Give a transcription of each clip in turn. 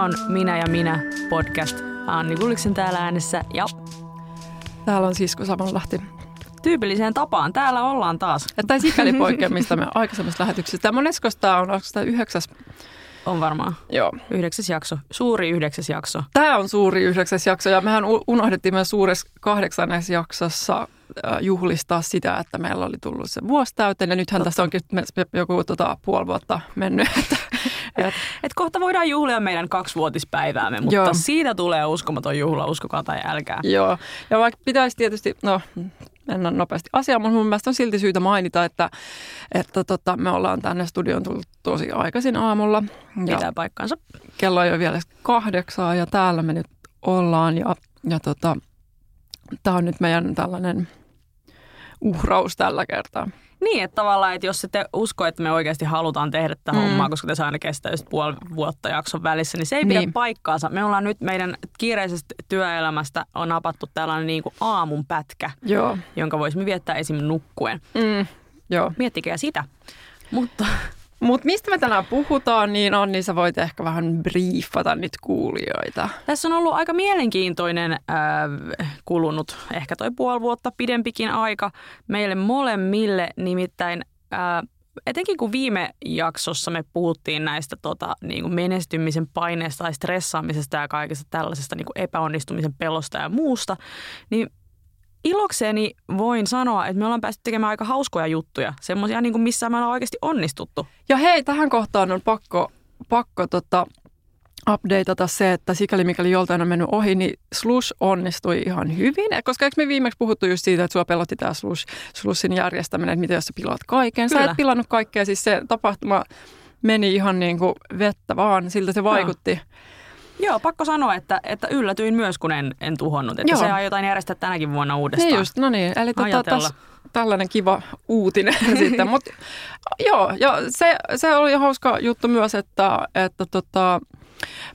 Tämä on Minä ja minä podcast. Anni Kulliksen täällä äänessä ja Täällä on Sisko Samanlahti. tyypilliseen tapaan täällä ollaan taas. Ei sikäli poikkeamista me aikaisemmassa lähetyksessä. Tämä moneskosta tämä on, onko tämä yhdeksäs? On varmaan Joo. yhdeksäs jakso, suuri yhdeksäs jakso. Tämä on suuri yhdeksäs jakso ja mehän unohdettiin myös suuressa kahdeksannessa jaksossa äh, juhlistaa sitä, että meillä oli tullut se vuosi täyteen ja nythän Totta. tässä onkin joku tota, puoli vuotta mennyt. Että, et, Et kohta voidaan juhlia meidän kaksivuotispäiväämme, mutta Joo. siitä tulee uskomaton juhla, uskokaa tai älkää. joo. Ja vaikka pitäisi tietysti, no mennä nopeasti asiaan, mutta mun mielestä on silti syytä mainita, että, että tota, me ollaan tänne studioon tullut tosi aikaisin aamulla. Ja Pitää paikkansa. kello ei ole vielä kahdeksaa ja täällä me nyt ollaan ja, ja tota, tämä on nyt meidän tällainen uhraus tällä kertaa. Niin, että tavallaan, että jos te usko, että me oikeasti halutaan tehdä tätä Mm. mm. hommaa, koska tässä aina kestää just puoli vuotta jakson välissä, niin se ei pidä Niin. paikkaansa. Me ollaan nyt meidän kiireisestä työelämästä on napattu tällainen niin kuin aamun pätkä, Joo. jonka voisimme viettää esim. nukkuen. Mm, joo. Miettikää sitä. Mutta Mutta mistä me tänään puhutaan, niin Anni, sä voit ehkä vähän briefata nyt kuulijoita. tässä on ollut aika mielenkiintoinen äh, kulunut, ehkä toi puoli vuotta pidempikin aika meille molemmille, nimittäin äh, etenkin kun viime jaksossa me puhuttiin näistä tota, niin kuin menestymisen paineesta tai stressaamisesta ja kaikesta tällaisesta niin kuin epäonnistumisen pelosta ja muusta, niin ilokseni voin sanoa, että me ollaan päästy tekemään aika hauskoja juttuja, semmoisia, niin kuin missä me ollaan oikeasti onnistuttu. Ja hei, tähän kohtaan on pakko, pakko tota, updateata se, että sikäli mikäli joltain on mennyt ohi, niin Slush onnistui ihan hyvin. Et Koska eikö me viimeksi puhuttu just siitä, että sua pelotti tämä Slush, Slushin järjestäminen, että miten jos sä pilaat kaiken. Sä Kyllä. et pilannut kaikkea, siis se tapahtuma meni ihan niin kuin vettä vaan, siltä se vaikutti. Joo, pakko sanoa, että, että yllätyin myös, kun en, en tuhonnut. Että Joo. se aiotaan järjestää tänäkin vuonna uudestaan. Niin just, no niin, eli tota, tällainen kiva uutinen sitten. Mut, joo, ja se, se oli hauska juttu myös, että, että tota,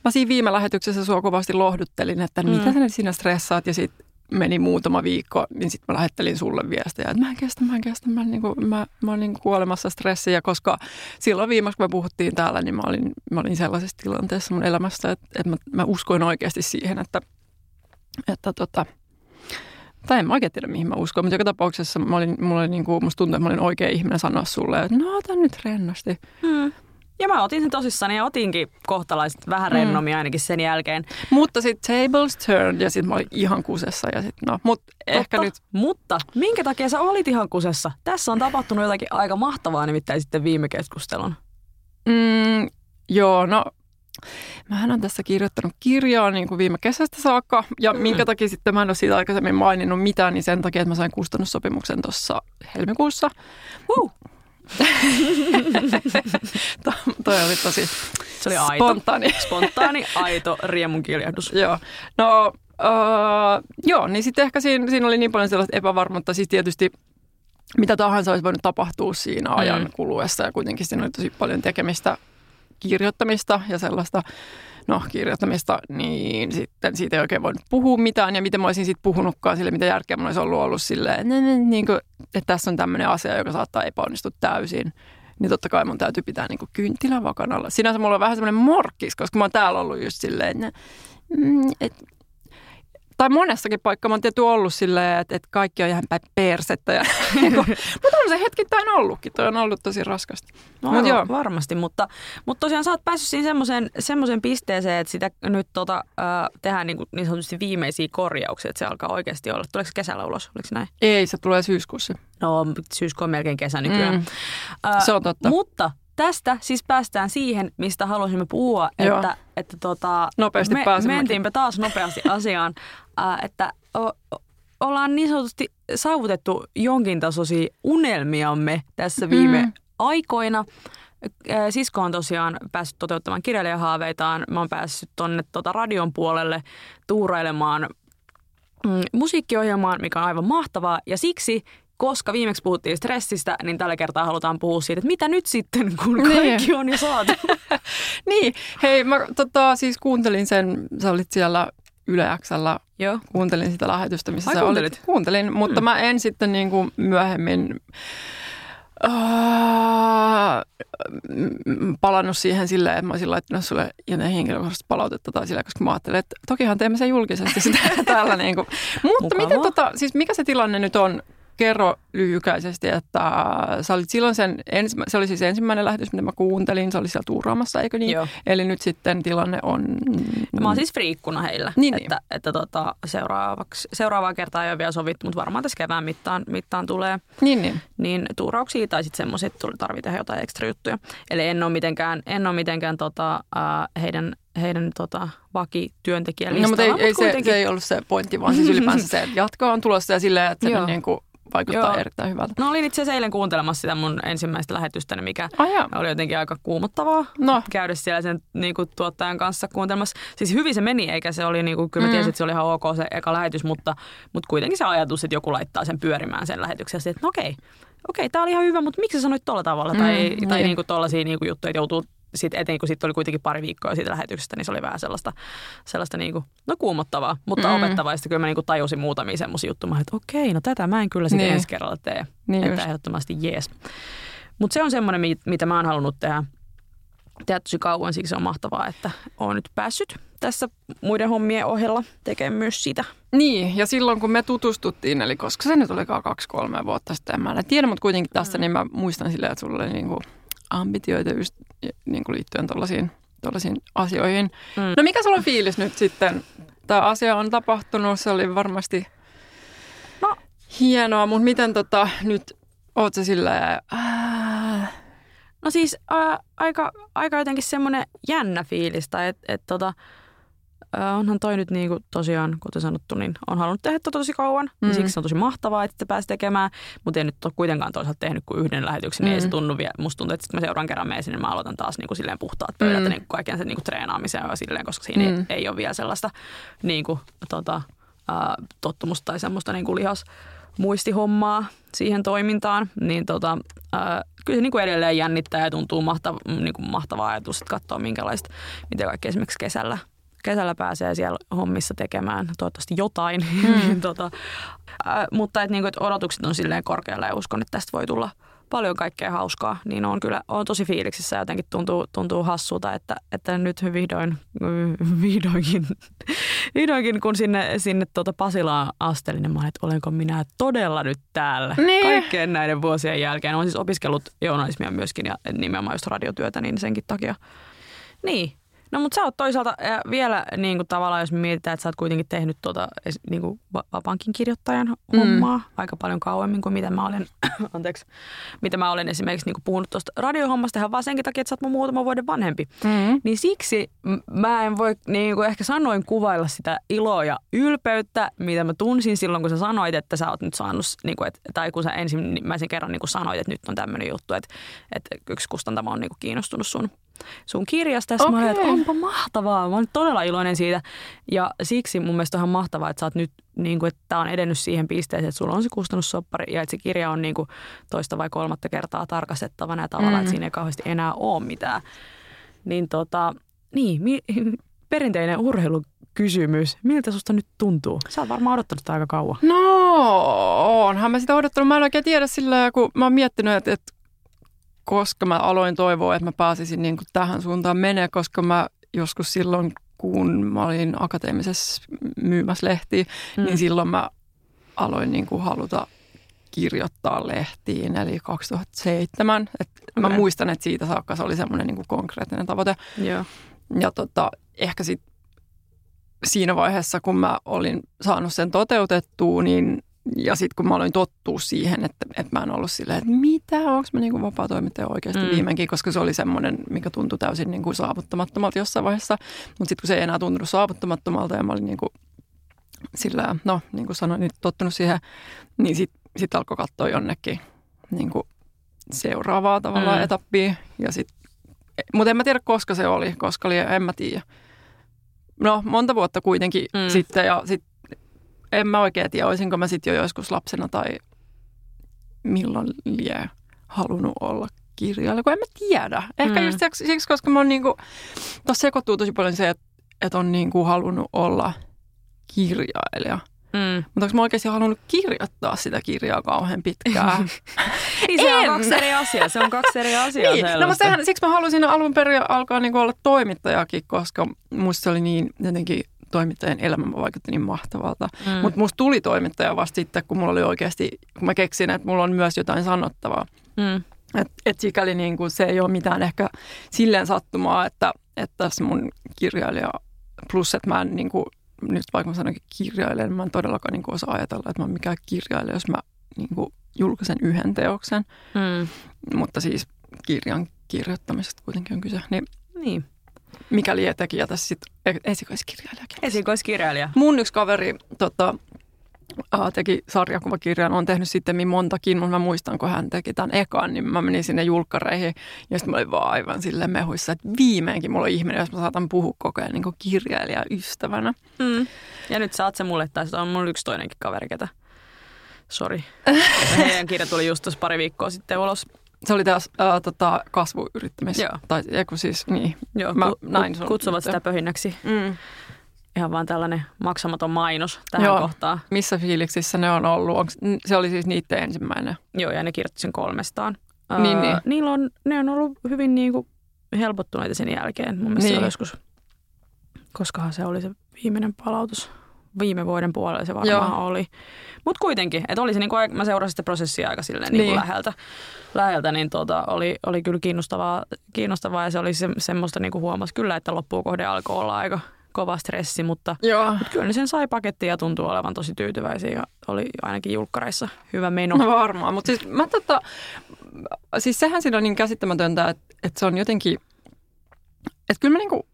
mä siinä viime lähetyksessä sua kovasti lohduttelin, että Mm. mitä siinä stressaat ja sitten meni muutama viikko, niin sitten mä lähettelin sulle viestejä, että mä en kestä, mä en kestä, mä, niinku, mä, mä oon niinku kuolemassa stressiä, koska silloin viimeksi, kun me puhuttiin täällä, niin mä olin, mä olin sellaisessa tilanteessa mun elämässä, että, että mä, mä uskoin oikeasti siihen, että, että tota, tai en mä oikein tiedä, mihin mä uskon, mutta joka tapauksessa mä olin, mulla oli niinku, musta tuntuu, että mä olin oikea ihminen sanoa sulle, että no ota nyt rennosti. Hmm. Ja mä otin sen tosissani ja otinkin kohtalaiset vähän Mm. rennomia ainakin sen jälkeen. Mutta sitten tables turned ja sitten mä olin ihan kusessa ja sitten no, mutta ehkä Totta. nyt, Mutta minkä takia sä olit ihan kusessa? Tässä on tapahtunut jotakin aika mahtavaa nimittäin sitten viime keskustelun. mm, joo no, mähän on tässä kirjoittanut kirjaa niin kuin viime kesästä saakka ja Mm. minkä takia sitten mä en ole siitä aikaisemmin maininnut mitään, niin sen takia, että mä sain kustannussopimuksen tuossa helmikuussa. Huh. To- toi oli tosi Se oli aito. spontaani. Spontaani, aito riemun kiljahdus. Joo. No, uh, joo, niin sitten ehkä siinä, siinä oli niin paljon sellaista epävarmuutta. Siis tietysti mitä tahansa olisi voinut tapahtua siinä Mm. ajan kuluessa ja kuitenkin siinä oli tosi paljon tekemistä, kirjoittamista ja sellaista, no kirjoittamista, niin sitten siitä ei oikein voinut puhua mitään ja miten mä olisin sitten puhunutkaan sille, mitä järkeä mun olisi ollut ollut silleen, niin kuin, että tässä on tämmöinen asia, joka saattaa epäonnistua täysin. Niin totta kai mun täytyy pitää niin kynttilä vakanalla. Sinänsä mulla on vähän semmoinen morkkis, koska mä oon täällä ollut just silleen, että mm, tai monessakin paikkaa mä oon tietysti ollut silleen, että, että kaikki on ihan päin persettä. Ja, mutta on se hetkittäin ollutkin, toi on ollut tosi raskasta. No Mut joo. varmasti, mutta, mutta tosiaan sä oot päässyt siinä semmoiseen, semmoiseen pisteeseen, että sitä nyt tota, äh, tehdään niin, kuin, niin sanotusti viimeisiä korjauksia, että se alkaa oikeasti olla. Tuleeko se kesällä ulos, oliko näin? Ei, se tulee syyskuussa. No syyskuu on melkein kesä nykyään. Mm. Äh, Se on totta. Mutta tästä siis päästään siihen, mistä halusimme puhua, Joo. että, että tota, Nopeasti pääsemmekin. mentiinpä taas nopeasti asiaan, äh, että o, ollaan niin sanotusti saavutettu jonkin tasoisia unelmiamme tässä viime Mm. aikoina. Sisko on tosiaan päässyt toteuttamaan kirjailijahaaveitaan. Mä oon päässyt tonne tota radion puolelle tuurailemaan mm, musiikkiohjelmaan, mikä on aivan mahtavaa. Ja siksi, koska viimeksi puhuttiin stressistä, niin tällä kertaa halutaan puhua siitä, että mitä nyt sitten, kun Niin. kaikki on jo saatu. Niin, hei, mä tota, siis kuuntelin sen, sä olit siellä Yle Xllä, Joo. kuuntelin sitä lähetystä, missä Ai, sä kuuntelit? olit. Kuuntelin, mutta Mm. mä en sitten niin kuin myöhemmin uh, palannut siihen silleen, että mä olisin laittanut sulle jotain henkilökohtaista palautetta tai silleen, koska mä ajattelin, että tokihan teemme sen julkisesti sitä täällä. Niin kuin. Mutta miten tota, siis mikä se tilanne nyt on? Kerro lyhykäisesti, että sä olit silloin sen, ensimmä, se oli siis ensimmäinen lähetys, mitä mä kuuntelin, se oli siellä tuuraamassa, eikö niin? Joo. Eli nyt sitten tilanne on... Mä oon siis friikkuna heillä, niin, niin. että, niin. että tota, seuraavaksi, seuraavaa kertaa ei ole vielä sovittu, mutta varmaan tässä kevään mittaan, mittaan tulee. Niin, niin. Niin tuurauksia tai sitten semmoisia, että tarvitsee tehdä jotain ekstra juttuja. Eli en ole mitenkään, en ole mitenkään tota, uh, heidän heidän tota, vakityöntekijälistalla. No, mutta ei, ei se, se, ei ollut se pointti, vaan siis ylipäänsä se, että jatko on tulossa ja silleen, että se niin kuin vaikuttaa Joo. erittäin hyvältä. No olin itse asiassa eilen kuuntelemassa sitä mun ensimmäistä lähetystä, mikä oh, oli jotenkin aika kuumottavaa no. käydä siellä sen niin kuin, tuottajan kanssa kuuntelemassa. Siis hyvin se meni, eikä se oli, niin kuin, kyllä mä tiesin, mm. että se oli ihan ok se eka lähetys, mutta, mutta kuitenkin se ajatus, että joku laittaa sen pyörimään sen lähetyksen. Että no okei, okei, tämä oli ihan hyvä, mutta miksi sä sanoit tuolla tavalla? Mm, tai tai niin. niin kuin tollaisia niin kuin juttuja, että joutuu sitten etenkin kun sitten oli kuitenkin pari viikkoa siitä lähetyksestä, niin se oli vähän sellaista, sellaista niin kuin, no kuumottavaa, mutta mm. opettavaa. Ja kyllä mä niin kuin tajusin muutamia semmoisia juttuja, että okei, no tätä mä en kyllä sitten niin. ensi kerralla tee. Niin että just. ehdottomasti jees. Mutta se on semmoinen, mitä mä oon halunnut tehdä, tehdä tosi kauan, siksi on mahtavaa, että oon nyt päässyt tässä muiden hommien ohella tekemään myös sitä. Niin, ja silloin kun me tutustuttiin, eli koska se nyt olikaan kaksi-kolme vuotta sitten, mä en tiedä, mutta kuitenkin tästä, mm. niin mä muistan silleen, että sulla oli niin kuin ambitioita just niin kuin liittyen tuollaisiin asioihin. Mm. No mikä sulla on fiilis nyt sitten? Tämä asia on tapahtunut, se oli varmasti no. hienoa, mutta miten tota, nyt oot se silleen, äh... No siis äh, aika, aika jotenkin semmoinen jännä fiilis, että et, tota, onhan toi nyt niin kuin tosiaan, kuten sanottu, niin on halunnut tehdä tätä tosi kauan. Mm. Ja siksi on tosi mahtavaa, että sitä pääsi tekemään. Mutta en nyt ole kuitenkaan toisaalta tehnyt kuin yhden lähetyksen, mm. niin ei se mm. tunnu vielä. Musta tuntuu, että kun mä seuraan kerran menen sinne, mä aloitan taas niin kuin silleen puhtaat pöydät mm. niin kaiken sen niin kuin treenaamisen ja silleen, koska siinä mm. ei, ei ole vielä sellaista niin kuin, tota, ää, tottumusta tai semmoista niin kuin lihas muistihommaa siihen toimintaan, niin tota, ää, kyllä se niin kuin edelleen jännittää ja tuntuu mahtava, niin kuin mahtavaa ajatus, että katsoa minkälaista, mitä kaikki esimerkiksi kesällä kesällä pääsee siellä hommissa tekemään toivottavasti jotain. Mm. tota, äh, mutta et, niinku, et odotukset on silleen korkealla ja uskon, että tästä voi tulla paljon kaikkea hauskaa, niin on kyllä on tosi fiiliksissä. Jotenkin tuntuu, tuntuu hassulta, että, että nyt vihdoin, vihdoinkin, vihdoinkin kun sinne, sinne tuota Pasilaan astelin, niin mä olin, että olenko minä todella nyt täällä niin. kaikkien näiden vuosien jälkeen. Olen siis opiskellut journalismia myöskin ja nimenomaan just radiotyötä, niin senkin takia. Niin, No mutta sä oot toisaalta vielä niin kuin tavallaan, jos mietitään, että sä oot kuitenkin tehnyt tuota, niin kuin vapaankin kirjoittajan mm. hommaa aika paljon kauemmin kuin mitä mä olen, anteeksi, mitä mä olen esimerkiksi niin kuin puhunut tuosta radiohommasta ihan vaan senkin takia, että sä oot mun muutama vuoden vanhempi. Mm. Niin siksi mä en voi niin kuin ehkä sanoin kuvailla sitä iloa ja ylpeyttä, mitä mä tunsin silloin, kun sä sanoit, että sä oot nyt saanut, niin kuin, että, tai kun sä ensimmäisen kerran niin kuin sanoit, että nyt on tämmöinen juttu, että, että yksi kustantama on niin kuin kiinnostunut sun sun kirjasta. Okay. Mä olin, että onpa mahtavaa. Mä olen todella iloinen siitä. Ja siksi mun mielestä on ihan mahtavaa, että sä oot nyt, niin kuin, että tää on edennyt siihen pisteeseen, että sulla on se kustannussoppari ja että se kirja on niin kuin toista vai kolmatta kertaa tarkastettavana ja tavallaan, mm. että siinä ei kauheasti enää ole mitään. Niin tota, niin, mi- perinteinen urheilukysymys. Miltä susta nyt tuntuu? Sä oot varmaan odottanut sitä aika kauan. No, onhan mä sitä odottanut. Mä en oikein tiedä sillä, kun mä oon miettinyt, että, että koska mä aloin toivoa, että mä pääsisin niin kuin tähän suuntaan menee, koska mä joskus silloin, kun mä olin akateemisessa myymässä lehtiä, mm. niin silloin mä aloin niin kuin haluta kirjoittaa lehtiin, eli 2007. Et okay. Mä muistan, että siitä saakka se oli semmoinen niin kuin konkreettinen tavoite. Yeah. Ja tota, ehkä sitten siinä vaiheessa, kun mä olin saanut sen toteutettua, niin ja sitten kun mä aloin tottua siihen, että, että mä en ollut silleen, että mitä, onko mä niinku vapaa-toimittaja oikeasti mm. viimeinkin, koska se oli semmoinen, mikä tuntui täysin niinku saavuttamattomalta jossain vaiheessa. Mutta sitten kun se ei enää tuntunut saavuttamattomalta ja mä olin niinku sillä, no niin kuin sanoin, niin tottunut siihen, niin sitten sit alkoi katsoa jonnekin niinku seuraavaa tavallaan mm. etappia. Ja sit, mutta en mä tiedä, koska se oli, koska oli, en mä tiedä. No, monta vuotta kuitenkin mm. sitten ja sitten en mä oikein tiedä, olisinko mä sitten jo joskus lapsena tai milloin lie halunnut olla kirjailija, kun en mä tiedä. Ehkä mm. just siksi, koska mä oon niinku, tuossa sekoittuu tosi paljon se, että, että on niinku halunnut olla kirjailija. Mm. Mutta onko mä oikeasti halunnut kirjoittaa sitä kirjaa kauhean pitkään? Niin se En. on kaksi eri asiaa. Se on kaksi eri asiaa niin, no, mutta sehän, siksi mä halusin alun perin alkaa niinku olla toimittajakin, koska musta se oli niin jotenkin toimittajan elämä vaikutti niin mahtavalta. Mm. Mutta musta tuli toimittaja vasta sitten, kun mulla oli oikeasti, kun mä keksin, että mulla on myös jotain sanottavaa. Mm. Et, et sikäli niin kuin se ei ole mitään ehkä silleen sattumaa, että, että tässä mun kirjailija, plus että mä en niin kuin, nyt vaikka mä sanonkin kirjailijan, mä en todellakaan niin kuin osaa ajatella, että mä oon mikään kirjailija, jos mä niin kuin julkaisen yhden teoksen. Mm. Mutta siis kirjan kirjoittamisesta kuitenkin on kyse. Niin Niin. Mikäli tekijä tässä sitten esikoiskirjailijakin. Esikoiskirjailija. Mun yksi kaveri tota, teki sarjakuvakirjan, on tehnyt sitten montakin, mutta mä muistan, kun hän teki tämän ekan, niin mä menin sinne julkkareihin ja sitten mä olin vaan aivan sille mehuissa, että viimeinkin mulla on ihminen, jos mä saatan puhua koko ajan niin kirjailijaystävänä. Mm. Ja nyt saat se mulle, tai se on mun yksi toinenkin kaveri, ketä. Sori. Heidän kirja tuli just tuossa pari viikkoa sitten ulos. Se oli taas ää, tota, kasvuyrittämis. Joo. Tai eiku siis, niin. Joo, Mä ku, näin sun kutsuvat sitä pöhinnäksi. Mm. Ihan vaan tällainen maksamaton mainos tähän Joo. kohtaan. Missä fiiliksissä ne on ollut? Onks, se oli siis niiden ensimmäinen. Joo, ja ne kirjoitti sen kolmestaan. Niin, niin. Niillä on, ne on ollut hyvin niin kuin helpottuneita sen jälkeen. Mun mielestä Niin. se oli joskus, koskahan se oli se viimeinen palautus. Viime vuoden puolella se varmaan Joo. oli. Mutta kuitenkin, että oli se niin kuin, mä seurasin sitä prosessia aika silleen niin. Niin Niin. läheltä, läheltä, niin tota, oli, oli kyllä kiinnostavaa, kiinnostavaa ja se oli se, semmoista niin kuin huomasi kyllä, että loppuun kohde alkoi olla aika kova stressi, mutta Joo. Mut kyllä ne sen sai pakettiin ja tuntuu olevan tosi tyytyväisiä ja oli ainakin julkkareissa hyvä meno. No varmaan, mutta siis mä tota, siis sehän siinä on niin käsittämätöntä, että, että se on jotenkin, että kyllä mä niinku,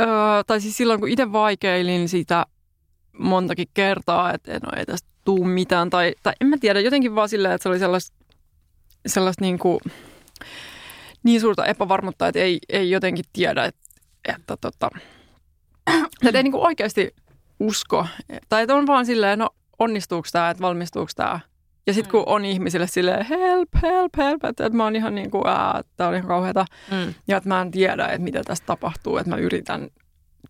öö, tai siis silloin kun itse vaikeilin sitä montakin kertaa, että no ei tästä tuu mitään, tai, tai en mä tiedä, jotenkin vaan silleen, että se oli sellaista, sellaista niinku, niin suurta epävarmuutta, että ei, ei jotenkin tiedä, että, että, tota, että ei niinku oikeasti usko. Tai että on vaan silleen, no onnistuuko tämä, että valmistuuko tämä. Ja sitten kun on ihmisille silleen help, help, help, että, että mä oon ihan niin kuin, että tää on ihan kauheata. Mm. Ja että mä en tiedä, että mitä tästä tapahtuu, että mä yritän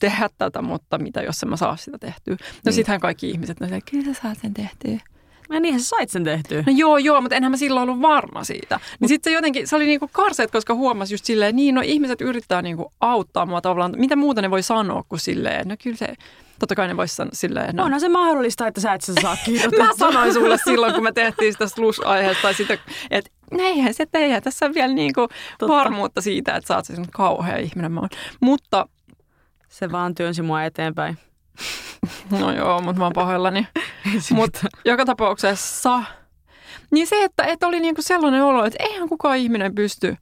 tehdä tätä, mutta mitä jos en mä saa sitä tehtyä. No Niin. sittenhän kaikki ihmiset, no silleen, kyllä sä saat sen tehtyä. Ja niinhän sä sait sen tehtyä. No joo, joo, mutta enhän mä silloin ollut varma siitä. Niin sitten se jotenkin, se oli niinku karseet, koska huomasi just silleen, niin no ihmiset yrittää niinku auttaa mua tavallaan. Mitä muuta ne voi sanoa kuin silleen, no kyllä se, totta kai ne voisi sanoa silleen, no. Onhan se mahdollista, että sä et sitä saa kirjoittaa. Mä sanoin sulle silloin, kun me tehtiin sitä slush-aiheesta, tai sitä, että eihän se tehdä. Tässä on vielä niinku varmuutta siitä, että sä oot siis kauhea ihminen. Mä oon. Mutta, Se vaan työnsi mua eteenpäin. no joo, mutta mä oon pahoillani. Mutta joka tapauksessa, niin se, että, että oli niinku sellainen olo, että eihän kukaan ihminen pysty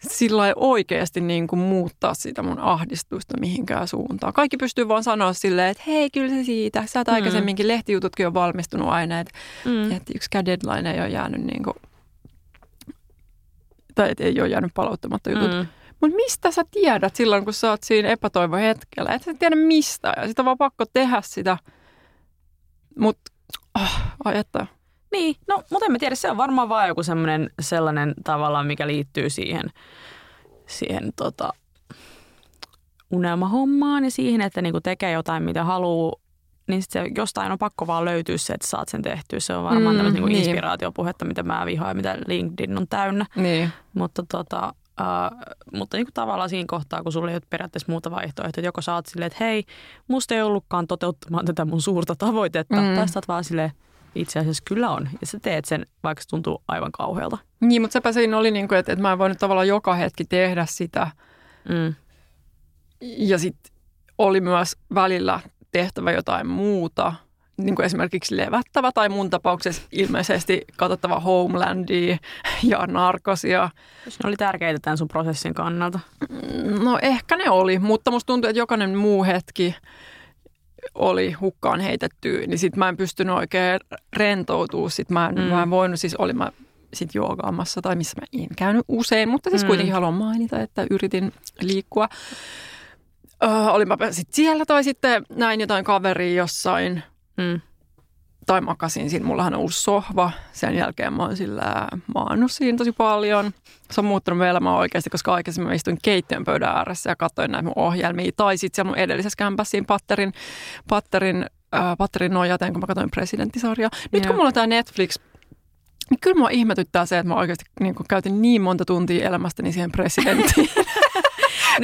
sillä oikeasti niin kuin muuttaa sitä mun ahdistusta mihinkään suuntaan. Kaikki pystyy vaan sanoa silleen, että hei, kyllä se siitä. Sä oot Mm. aikaisemminkin, lehtijututkin on valmistunut aina, että Mm. Että yksikään deadline ei ole jäänyt niin kuin, tai että ei ole jäänyt palauttamatta jutut. Mm. Mm. Mutta mistä sä tiedät silloin, kun sä oot siinä epätoivohetkellä? Et sä tiedä mistä ja sitä on vaan pakko tehdä sitä. Mutta oh, ai että. Niin, no mutta en mä tiedä, se on varmaan vaan joku semmoinen sellainen tavallaan, mikä liittyy siihen, siihen tota, unelmahommaan ja siihen, että niinku tekee jotain, mitä haluaa, niin sit se jostain on pakko vaan löytyä se, että saat sen tehtyä. Se on varmaan Mm, tämmöistä niinku niin. inspiraatiopuhetta, mitä mä vihaan ja mitä LinkedIn on täynnä. Niin. Mutta, tota, äh, mutta niin kuin tavallaan siinä kohtaa, kun sulla ei ole periaatteessa muuta vaihtoehtoa, että joko sä oot silleen, että hei, musta ei ollutkaan toteuttamaan tätä mun suurta tavoitetta, Mm. mm. tai sä oot vaan silleen, itse asiassa kyllä on. Ja sä teet sen, vaikka se tuntuu aivan kauhealta. Niin, mutta sepä siinä oli, niin kuin, että, että mä en voinut tavallaan joka hetki tehdä sitä. Mm. Ja sitten oli myös välillä tehtävä jotain muuta, niin kuin esimerkiksi levättävä tai mun tapauksessa ilmeisesti katsottava Homelandia ja Narkosia. Ne oli tärkeitä tämän sun prosessin kannalta. No ehkä ne oli, mutta musta tuntuu, että jokainen muu hetki oli hukkaan heitetty, niin sit mä en pystynyt oikein rentoutumaan. Sit mä en, mm. Mä en voinut, siis olin mä sit joogaamassa tai missä mä en käynyt usein, mutta siis Mm. kuitenkin haluan mainita, että yritin liikkua. Öö, olin mä sit siellä tai sitten näin jotain kaveria jossain Mm. Tai makasin siinä. Mullahan on uusi sohva. Sen jälkeen mä oon sillä maannut siinä tosi paljon. Se on muuttunut mun elämää oikeasti, koska aikaisemmin mä istuin keittiön pöydän ääressä ja katsoin näitä mun ohjelmia. Tai sitten siellä mun edellisessä kämpässä siinä patterin, patterin äh, Patterin nojateen, kun mä katsoin presidenttisarjaa. Nyt Joo. kun mulla on tämä Netflix, niin kyllä mua ihmetyttää se, että mä oikeasti niin kuin, käytin niin monta tuntia elämästäni siihen presidenttiin.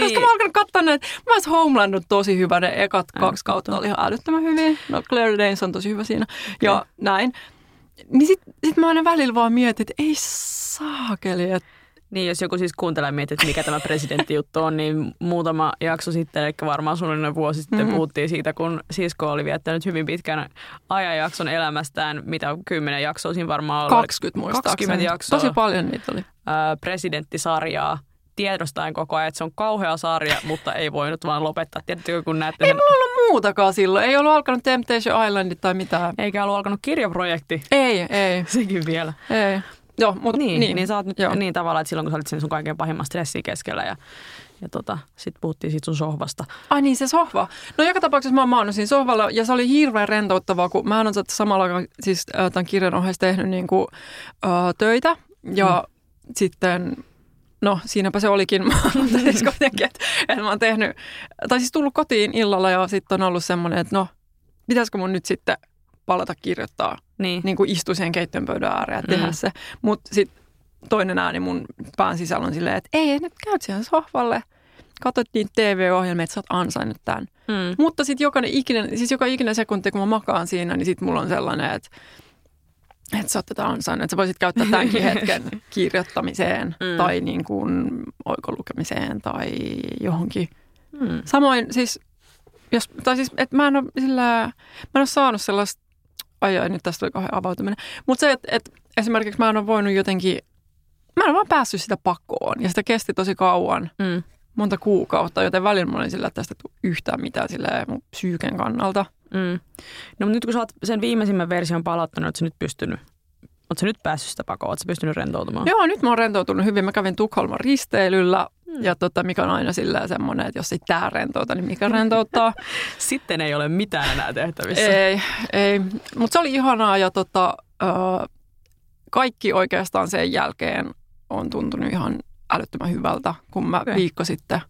Koska mä oon alkanut katsoa näitä. Mä oon Homeland on tosi hyvä. Ne ekat kaksi kautta oli ihan älyttömän hyviä. No Claire Danes on tosi hyvä siinä. Ja näin. Niin sit, sit mä aina välillä vaan mietin, että ei saakeli, että Niin, jos joku siis kuuntelee ja miettii, että mikä tämä presidenttijuttu on, niin muutama jakso sitten, eli varmaan suunnilleen vuosi sitten Mhm. mm-hmm. puhuttiin siitä, kun sisko oli viettänyt hyvin pitkän ajanjakson elämästään, mitä kymmenen jaksoa siinä varmaan oli. 20 muistaakseni. 20 jaksoa. Tosi paljon niitä oli. Ää, presidenttisarjaa tiedostaen koko ajan, että se on kauhea sarja, mutta ei voinut vaan lopettaa. Tiedättekö, kun näette Ei sen, mulla ollut muutakaan silloin. Ei ollut alkanut Temptation Islandit tai mitään. eikä ollut alkanut kirjaprojekti, Ei, ei, sekin vielä. ei. Joo, mutta Niin, niin, niin sä oot nyt Joo. niin tavallaan, että silloin kun sä olit sen sun kaiken pahimman stressin keskellä ja, ja tota, sitten puhuttiin siitä sun sohvasta. Ai niin, se sohva. No joka tapauksessa mä oon maannut siinä sohvalla ja se oli hirveän rentouttavaa, kun mä oon samalla aikaan siis äh, tämän kirjan ohessa tehnyt niin kuin, äh, töitä ja mm. sitten No siinäpä se olikin, Mä siis kuitenkin, että, että mä oon tehnyt, tai siis tullut kotiin illalla ja sitten on ollut semmoinen, että no, pitäisikö mun nyt sitten palata kirjoittaa, Niin. niin kuin istua siihen keittiön pöydän ääreen ja tehdä Mm. se. Mutta sitten toinen ääni mun pään sisällä on silleen, että ei, nyt käyt siihen sohvalle, katsot niitä TV-ohjelmia, että sä oot ansainnut tämän. Mm. Mutta sitten jokainen ikinen, siis joka ikinen sekunti, kun mä makaan siinä, niin sitten mulla on sellainen, että, että sä oot tätä ansainnut. Että sä voisit käyttää tämänkin hetken kirjoittamiseen Mm. tai niin kuin oikolukemiseen tai johonkin. Mm. Samoin siis, jos, tai siis, että mä en ole sillä, mä en ole saanut sellaista, ai ai, nyt tästä tuli kauhean avautuminen. Mutta se, että, että esimerkiksi mä en ole voinut jotenkin, mä en ole vaan päässyt sitä pakoon ja sitä kesti tosi kauan Mm. monta kuukautta, joten välillä mä olin sillä, että tästä ei tule yhtään mitään sillä mun psyyken kannalta. Mm. No nyt kun sä oot sen viimeisimmän version palauttanut, oot sä nyt pystynyt, oot sä nyt päässyt sitä pakoon, sä pystynyt rentoutumaan? Joo, nyt mä oon rentoutunut hyvin. Mä kävin Tukholman risteilyllä Mm. ja tota, mikä on aina sillä semmoinen, että jos ei tää rentouta, niin mikä rentouttaa. Sitten ei ole mitään enää tehtävissä. ei, ei. Mutta se oli ihanaa ja tota, ö, kaikki oikeastaan sen jälkeen on tuntunut ihan älyttömän hyvältä, kun mä Okei. viikko sitten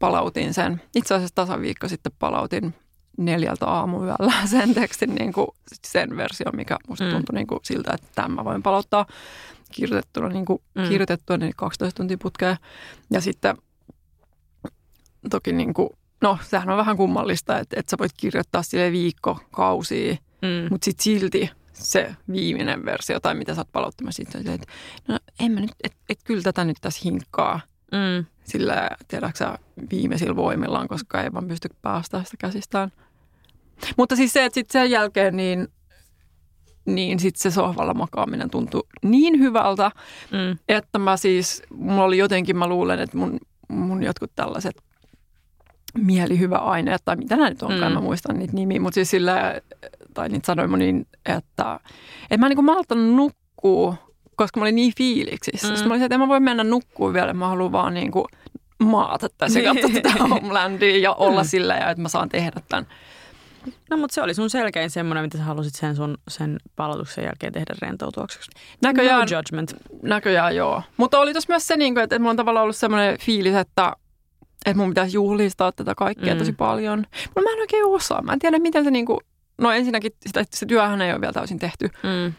palautin sen. Itse asiassa tasan viikko sitten palautin neljältä aamuyöllä sen tekstin, niin kuin sen version, mikä musta Mm. tuntui niin kuin siltä, että tämän mä voin palauttaa kirjoitettuna, niin kuin Mm. kirjoitettua niin 12 tuntia putkeen. Ja sitten toki niin kuin, no sehän on vähän kummallista, että, että sä voit kirjoittaa sille viikko, kausia, Mm. mutta sitten silti se viimeinen versio tai mitä sä oot palauttamassa, sit sä oot, että no en mä nyt, että et, kyllä tätä nyt tässä hinkkaa Mm. sillä, tiedätkö sä, viimeisillä voimillaan, koska ei vaan pysty päästä sitä käsistään. Mutta siis se, että sitten sen jälkeen niin, niin sitten se sohvalla makaaminen tuntui niin hyvältä, Mm. että mä siis, mulla oli jotenkin, mä luulen, että mun, mun jotkut tällaiset mielihyväaineet, tai mitä nämä nyt onkaan, Mm. mä muistan niitä nimiä, mutta siis sillä, tai niitä sanoin mun niin, että, että mä en niin malttanut nukkua, koska mä olin niin fiiliksissä. Mm. Sitten mä olin, se, että en mä voi mennä nukkuun vielä, mä haluan vaan niin kuin maata tässä ja katsoa tätä Homelandia ja olla sillä ja että mä saan tehdä tämän. No mutta se oli sun selkein semmoinen, mitä sä halusit sen sun sen palautuksen jälkeen tehdä rentoutuaksi. Näköjään, No judgment. näköjään joo. Mutta oli tuossa myös se, niin kuin, että, että mulla on tavallaan ollut semmoinen fiilis, että, että mun pitäisi juhlistaa tätä kaikkea Mm. tosi paljon. Mutta mä en oikein osaa. Mä en tiedä, miten se niin kuin, no ensinnäkin sitä, se työhän ei ole vielä täysin tehty. Mm.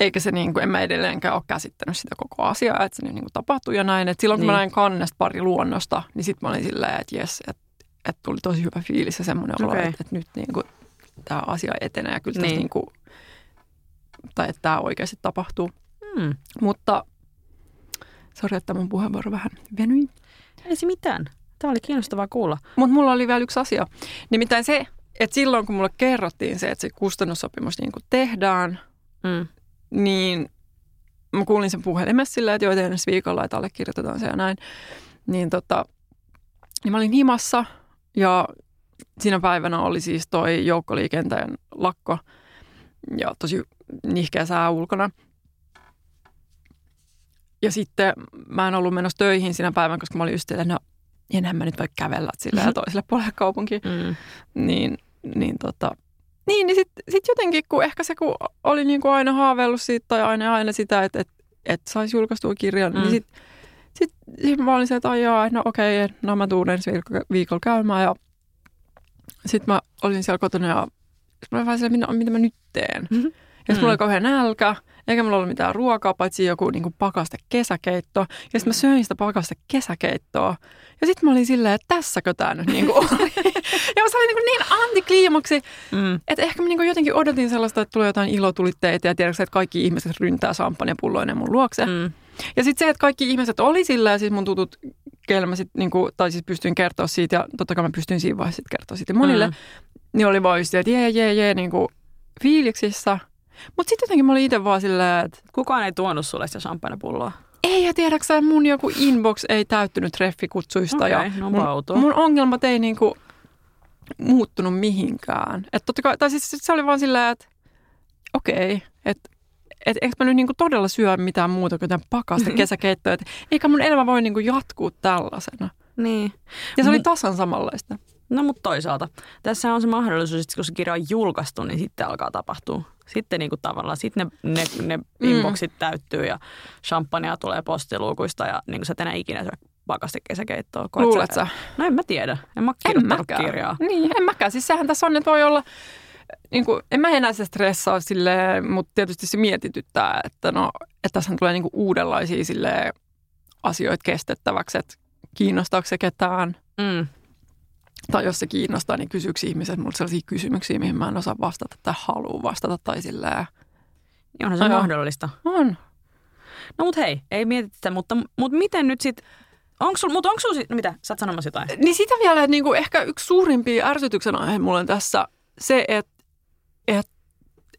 Eikä se niin kuin, en mä edelleenkään ole käsittänyt sitä koko asiaa, että se nyt niin kuin tapahtuu ja näin. Et silloin kun Niin. mä näin kannesta pari luonnosta, niin sitten mä olin silleen, että jes, että, että tuli tosi hyvä fiilis ja semmoinen olo, Okei. että, että nyt niin kuin, tämä asia etenee ja kyllä Niin. niin. kuin, tai että tämä oikeasti tapahtuu. Mm. Mutta sori, että mun puheenvuoro vähän venyi. Ei se mitään. Tämä oli kiinnostavaa kuulla. Mutta mulla oli vielä yksi asia. Nimittäin se, että silloin kun mulle kerrottiin se, että se kustannussopimus niin kuin tehdään, Mm. niin mä kuulin sen puhelimessa silleen, että teen ensi viikolla, että allekirjoitetaan se ja näin. Niin tota, niin mä olin himassa ja siinä päivänä oli siis toi joukkoliikenteen lakko ja tosi nihkeä sää ulkona. Ja sitten mä en ollut menossa töihin siinä päivänä, koska mä olin just silleen, no enhän mä nyt voi kävellä sillä toiselle puolelle kaupunkiin Mm. niin, niin tota, niin, niin sitten sit jotenkin, kun ehkä se, kun oli niin kuin aina haaveillut siitä tai aina, aina sitä, että et, et saisi julkaistua kirjan, mm. Mm. niin sitten sit, sit mä olin se, että ai jaa, no okei, no mä tuun ensi viikolla, viikolla käymään ja sitten mä olin siellä kotona ja Sitten mä olin vaan silleen, mitä, mä nyt teen. Mhm. Ja sitten mulla Mm. oli kauhean nälkä, eikä mulla ollut mitään ruokaa, paitsi joku niin kuin pakaste kesäkeitto. Ja sitten mä söin sitä pakaste kesäkeittoa. Ja sitten mä olin silleen, että tässäkö tämä nyt niin kuin oli. ja se oli niin, niin antikliimaksi, Mm. että ehkä mä niin kuin jotenkin odotin sellaista, että tulee jotain ilotulitteita ja tiedätkö, että kaikki ihmiset ryntää champagnepulloinen mun luokse. Mm. Ja sitten se, että kaikki ihmiset oli sillä ja siis mun tutut, keille mä sit, niin kuin, tai siis pystyin kertoa siitä ja totta kai mä pystyin siinä vaiheessa sit kertoa siitä monille, Mm. niin oli vaan just, että jee, jee, jee, niin kuin fiiliksissä. Mutta sitten jotenkin mä olin itse vaan silleen, että Kukaan ei tuonut sulle sitä champagnepulloa. ei ja tiedäksä, mun joku inbox ei täyttynyt treffikutsuista Okei, ja no mun, outoa. mun ongelmat ei niinku muuttunut mihinkään. Et totta kai, tai siis se oli vaan silleen, että okei, että et eikö mä nyt niinku todella syö mitään muuta kuin tämän pakasta kesäkeittoa, että eikä mun elämä voi niinku jatkuu tällaisena. Niin. Ja se oli Mu- tasan samanlaista. No mutta toisaalta. Tässä on se mahdollisuus, että kun se kirja on julkaistu, niin sitten alkaa tapahtua. Sitten niin kuin tavallaan sit ne, ne, ne Mm. inboxit täyttyy ja champagnea tulee postiluukuista ja niin kuin sä et enää ikinä syö pakaste kesäkeittoa. Koet Luulet sä? No en mä tiedä. En mä En mäkään. kirjaa. Niin, en mäkään. Siis sehän tässä on, että voi olla, niin kuin, en mä enää se stressaa silleen, mutta tietysti se mietityttää, että no, että tässä tulee niin kuin uudenlaisia silleen, asioita kestettäväksi, että kiinnostaako se ketään. Mm. Tai jos se kiinnostaa, niin kysyykö ihmiset multa sellaisia kysymyksiä, mihin mä en osaa vastata tai halua vastata tai silleen. Niin onhan se No joo. mahdollista. On. No mut hei, ei mietitä sitä, mutta, mutta miten nyt sit, onko sul, mutta onko sul, sit- no mitä, sä oot sanomassa jotain? Niin sitä vielä, että niinku ehkä yksi suurimpia ärsytyksen aihe mulla on tässä se, että et,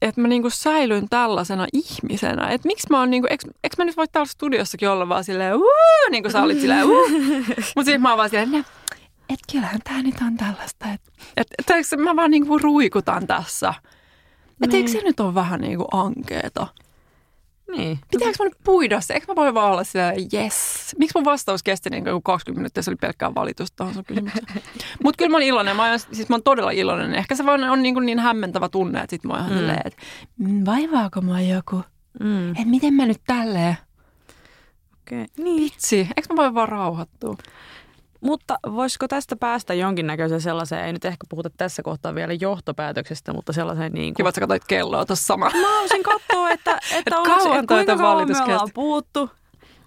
et mä niinku säilyn tällaisena ihmisenä. Että miksi mä oon niinku, eikö mä nyt voi täällä studiossakin olla vaan silleen, uuu, niin kuin sä olit silleen, uuu. Mutta sitten mä oon vaan silleen, että kyllähän tää nyt on tällaista. Että et, et, et, mä vaan niinku ruikutan tässä. Että eikö se nyt ole vähän niinku ankeeta? Niin. Pitääkö mä nyt puida se? Eikö mä voi vaan olla silleen, yes. Miksi mun vastaus kesti niin kuin 20 minuuttia, se oli pelkkää valitusta tuohon sun kysymykseen. Mutta kyllä mä oon iloinen, mä oon, siis mä oon todella iloinen. Ehkä se vaan on niin, kuin niin hämmentävä tunne, että sit mä oon ihan Mm. silleen, että "Mm, vaivaako mua joku? Mm. Että miten mä nyt tälleen? Okay. Niin. Vitsi, eikö mä voi vaan rauhoittua? Mutta voisiko tästä päästä jonkinnäköiseen sellaiseen, ei nyt ehkä puhuta tässä kohtaa vielä johtopäätöksestä, mutta sellaiseen niin kuin... Kiva, että katsoit kelloa tuossa sama. Mä haluaisin katsoa, että, että, Et ollaanko- kauan että kuinka kauan me ollaan puhuttu.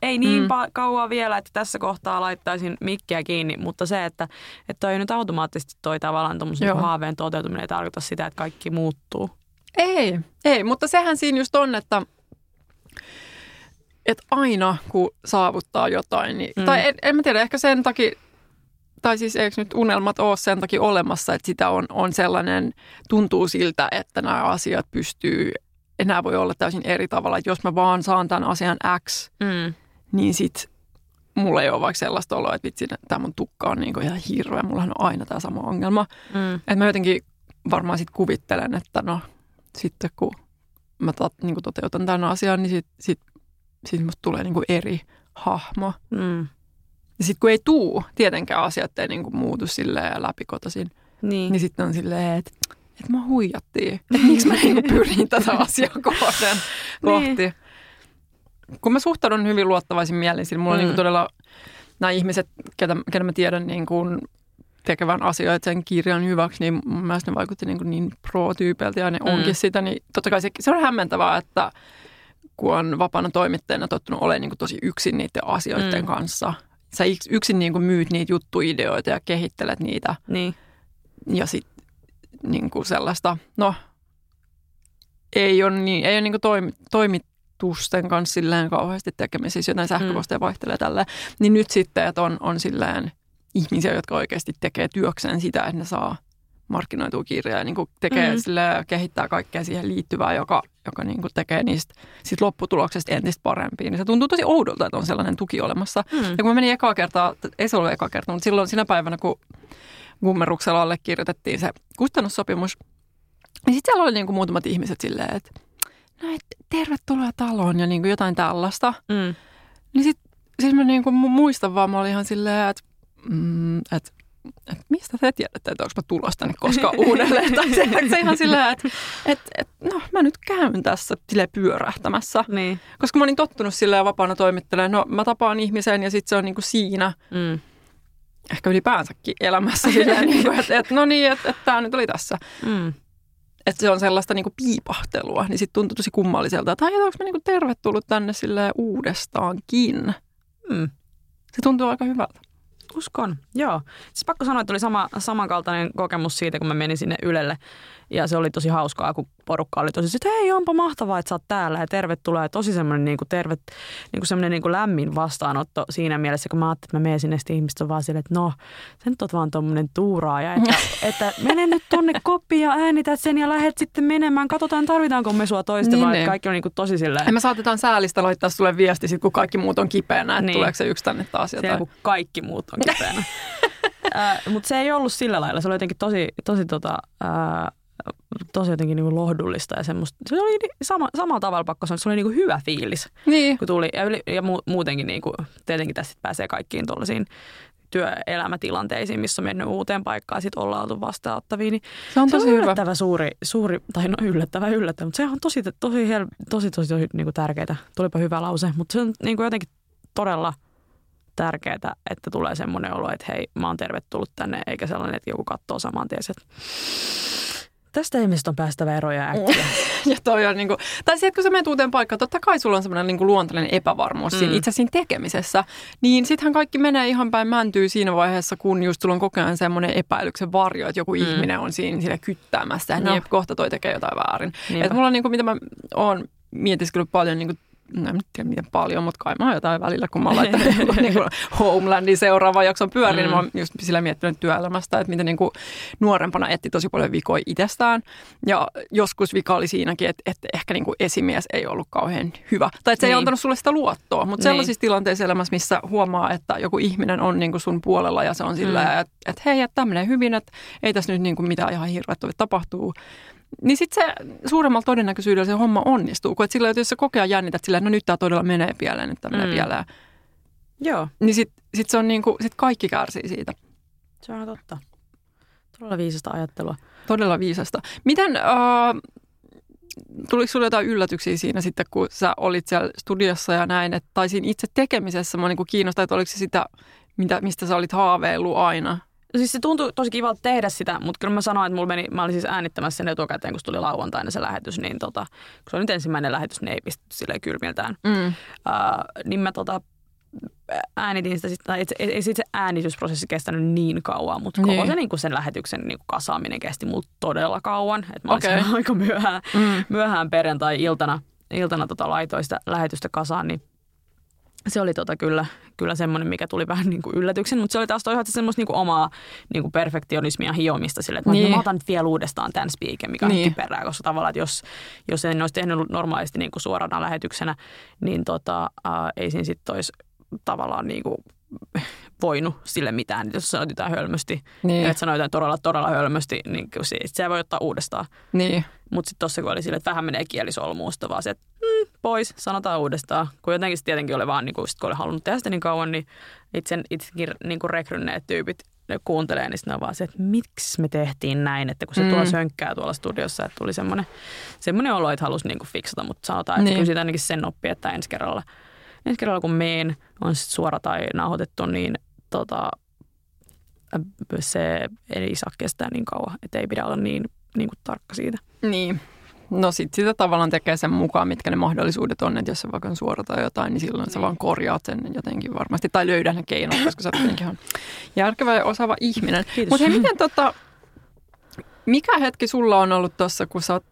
Ei niin Mm. kauan vielä, että tässä kohtaa laittaisin mikkiä kiinni, mutta se, että, että toi nyt automaattisesti toi tavallaan tuommoisen Joo. haaveen toteutuminen ei tarkoita sitä, että kaikki muuttuu. Ei, ei, mutta sehän siinä just on, että, että aina kun saavuttaa jotain, niin, mm. Tai en, en mä tiedä, ehkä sen takia, tai siis eikö nyt unelmat ole sen takia olemassa, että sitä on, on sellainen, tuntuu siltä, että nämä asiat pystyy, enää voi olla täysin eri tavalla, että jos mä vaan saan tämän asian X, Mm. niin sit mulla ei ole vaikka sellaista oloa, että vitsi, tämä mun tukka on niin ihan hirveä, mullahan on aina tämä sama ongelma. Mm. Et mä jotenkin varmaan sit kuvittelen, että no sitten kun mä tot, niin toteutan tämän asian, niin sit, sit, sit musta tulee niin kuin eri hahmo. Mm. Ja sitten kun ei tuu, tietenkään asiat ei niin kuin muutu silleen läpikotasin, Niin. niin sitten on silleen, että et mä huijattiin. Että miksi mä niin pyrin tätä asiaa kohden, kohti. Kun mä suhtaudun hyvin luottavaisin mielin, sillä mulla on Mm. niin kuin todella nämä ihmiset, ketä, ketä mä tiedän niin kuin tekevän asioita sen kirjan hyväksi, niin mun mielestä ne vaikutti niin, niin pro-tyypeiltä ja ne Mm. onkin sitä. Niin totta kai se, se on hämmentävää, että kun on vapaana toimittajana tottunut olemaan niin kuin tosi yksin niiden asioiden Mm. kanssa. Sä yks- yksin niin kuin myyt niitä juttuideoita ja kehittelet niitä niin. ja sitten niin kuin sellaista, no ei ole, niin, ei ole niin kuin toimi, toimitusten kanssa silleen kauheasti tekemisissä, jotain sähköposteja vaihtelee tälleen. Niin nyt sitten, että on, on silleen ihmisiä, jotka oikeasti tekee työkseen sitä, että ne saa markkinoitua kirjaa ja niin kuin tekee Mm. silleen, kehittää kaikkea siihen liittyvää, joka, joka niin kuin tekee niistä sit lopputuloksesta entistä parempia. Niin se tuntuu tosi oudolta, että on sellainen tuki olemassa. Mm. Ja kun mä menin ekaa kertaa, ei se ollut ekaa kertaa, mutta silloin sinä päivänä, kun Gummeruksella allekirjoitettiin se kustannussopimus, niin sitten siellä oli niinku muutamat ihmiset silleen, että no et, tervetuloa taloon ja niinku jotain tällaista. Mm. Niin sitten siis mä niinku mu- muistan vaan, mä olin ihan silleen, että mm, et, et mistä te tiedätte, että onko mä tulossa tänne koskaan uudelleen. tai se, se ihan silleen, että et, et, no mä nyt käyn tässä silleen pyörähtämässä. Niin. Koska mä olin tottunut silleen vapaana toimittelemaan, no mä tapaan ihmisen ja sitten se on niinku siinä Mm. ehkä ylipäänsäkin elämässä silleen, niin kuin, että, että no niin, että, että tämä nyt oli tässä. Mm. että se on sellaista niinku piipahtelua, niin sitten tuntuu tosi kummalliselta, että onko mä niinku tervetullut tänne sille uudestaankin. Mm. Se tuntuu aika hyvältä. Uskon, joo. Siis pakko sanoa, että oli sama, samankaltainen kokemus siitä, kun mä menin sinne Ylelle. Ja se oli tosi hauskaa, kun porukka oli tosi, että hei, onpa mahtavaa, että sä oot täällä ja tervetuloa. Ja tosi semmoinen niin terve, niin semmoinen niin kuin lämmin vastaanotto siinä mielessä, kun mä ajattelin, että mä menen sinne, sitten ihmiset on vaan silleen, että no, sen nyt oot vaan tuommoinen tuuraaja, että, että mene nyt tonne koppiin ja äänität sen ja lähdet sitten menemään. Katsotaan, tarvitaanko me sua toista niin, vai niin. kaikki on niin kuin tosi silleen. Ja me saatetaan säälistä laittaa sulle viesti, sit, kun kaikki muut on kipeänä, että niin. tuleeko se yksi tänne taas jotain. Se, kun kaikki muut on kipeänä. äh, Mutta se ei ollut sillä lailla. Se oli jotenkin tosi, tosi tota, äh, tosi jotenkin niin lohdullista ja semmoista. Se oli sama, samalla tavalla pakko sanoa, että se oli niin kuin hyvä fiilis, niin. kun tuli. Ja, yli, ja mu, muutenkin niin kuin, tietenkin tässä pääsee kaikkiin tuollaisiin työelämätilanteisiin, missä on mennyt uuteen paikkaan ja sitten ollaan oltu vastaanottavia. Niin se on tosi se on hyvä. yllättävä suuri, suuri, tai no yllättävä, yllättävä, mutta se on tosi, tosi, tosi, tosi, tosi, tosi niin kuin tärkeää. Tulipa hyvä lause, mutta se on niin kuin jotenkin todella tärkeää, että tulee semmoinen olo, että hei, mä oon tervetullut tänne, eikä sellainen, että joku katsoo saman tien, että Tästä ihmistä on päästävä eroja äkkiä. ja toi on niinku, tai se, että kun sä menet uuteen paikkaan, totta kai sulla on semmoinen niinku luontainen epävarmuus mm. siinä itse siinä tekemisessä, niin sittenhän kaikki menee ihan päin mäntyy siinä vaiheessa, kun just sulla on koko ajan semmoinen epäilyksen varjo, että joku mm. ihminen on siinä sille kyttäämässä, no. kohta toi tekee jotain väärin. Että mulla on niinku, mitä mä oon mietiskellyt paljon niinku en tiedä miten paljon, mutta kai mä oon jotain välillä, kun mä oon laittanut niin kuin Homelandin seuraava jakson pyörin, mm. niin mä oon just sillä miettinyt työelämästä, että miten niin kuin nuorempana etti tosi paljon vikoja itsestään. Ja joskus vika oli siinäkin, että, että ehkä niin kuin esimies ei ollut kauhean hyvä. Tai että se niin. ei antanut sulle sitä luottoa, mutta niin. sellaisissa tilanteissa elämässä, missä huomaa, että joku ihminen on niin kuin sun puolella ja se on sillä, mm. että, että hei, että tämä menee hyvin, että ei tässä nyt niin kuin mitään ihan hirveätä tapahtuu niin sitten se suuremmalla todennäköisyydellä se homma onnistuu. Kun et sillä, että jos sä kokea jännität sillä, no nyt tämä todella menee pieleen, nyt tämä mm. menee pieleen. Joo. Niin sitten sit se on niin kuin, sit kaikki kärsii siitä. Se on totta. Todella viisasta ajattelua. Todella viisasta. Miten, äh, tuliko sinulle jotain yllätyksiä siinä sitten, kun sä olit siellä studiossa ja näin, että, tai siinä itse tekemisessä mä niin kiinnostaa, että oliko se sitä, mitä, mistä sä olit haaveillut aina? Siis se tuntui tosi kivalta tehdä sitä, mutta kyllä mä sanoin, että mulla meni, mä olin siis äänittämässä sen etukäteen, kun tuli lauantaina se lähetys, niin tota, kun se oli nyt ensimmäinen lähetys, niin ei pisty silleen kylmiltään. Mm. Uh, niin mä tota, äänitin sitä, sit, tai ei sit se äänitysprosessi kestänyt niin kauan, mutta niin. koko se, niin kuin sen lähetyksen niin kuin kasaaminen kesti mulla todella kauan. Että mä okay. aika myöhään, mm. myöhään perjantai-iltana iltana tota laitoista lähetystä kasaan, niin se oli tota kyllä, kyllä semmoinen, mikä tuli vähän niin kuin yllätyksen, mutta se oli taas toisaalta semmoista niin kuin omaa niin kuin perfektionismia hiomista sille, että niin. mä otan nyt vielä uudestaan tämän speaken, mikä on niin. kiperää, koska tavallaan, että jos, jos en olisi tehnyt normaalisti niin kuin suorana lähetyksenä, niin tota, ää, ei siinä sitten olisi tavallaan niin kuin voinut sille mitään. Jos sanoit jotain hölmösti, niin. että sanoit jotain todella, todella hölmösti, niin se, se voi ottaa uudestaan. Niin. Mutta sitten tuossa kun oli sille, että vähän menee kielisolmuusta, vaan se, että pois, sanotaan uudestaan. Kun jotenkin se tietenkin oli vaan, niin kun, sit, kun oli halunnut tehdä sitä niin kauan, niin itse, itsekin niin kuin rekrynneet tyypit ne kuuntelee, niin sitten on vaan se, että miksi me tehtiin näin, että kun se mm. tuolla sönkkää tuolla studiossa, että tuli semmoinen, semmoinen olo, että halusi niin kuin fiksata, mutta sanotaan, että niin. kyllä siitä ainakin sen oppii, että ensi kerralla, ensi kerralla kun meen, on sitten suora tai nauhoitettu, niin tota, se ei saa kestää niin kauan, että ei pidä olla niin, niin kuin tarkka siitä. Niin. No sit sitä tavallaan tekee sen mukaan, mitkä ne mahdollisuudet on, että jos se vaikka on suora tai jotain, niin silloin niin. sä vaan korjaat sen jotenkin varmasti. Tai löydät ne keinot, koska sä oot ihan järkevä ja osaava ihminen. Mutta hei, miten tota, mikä hetki sulla on ollut tuossa, kun sä oot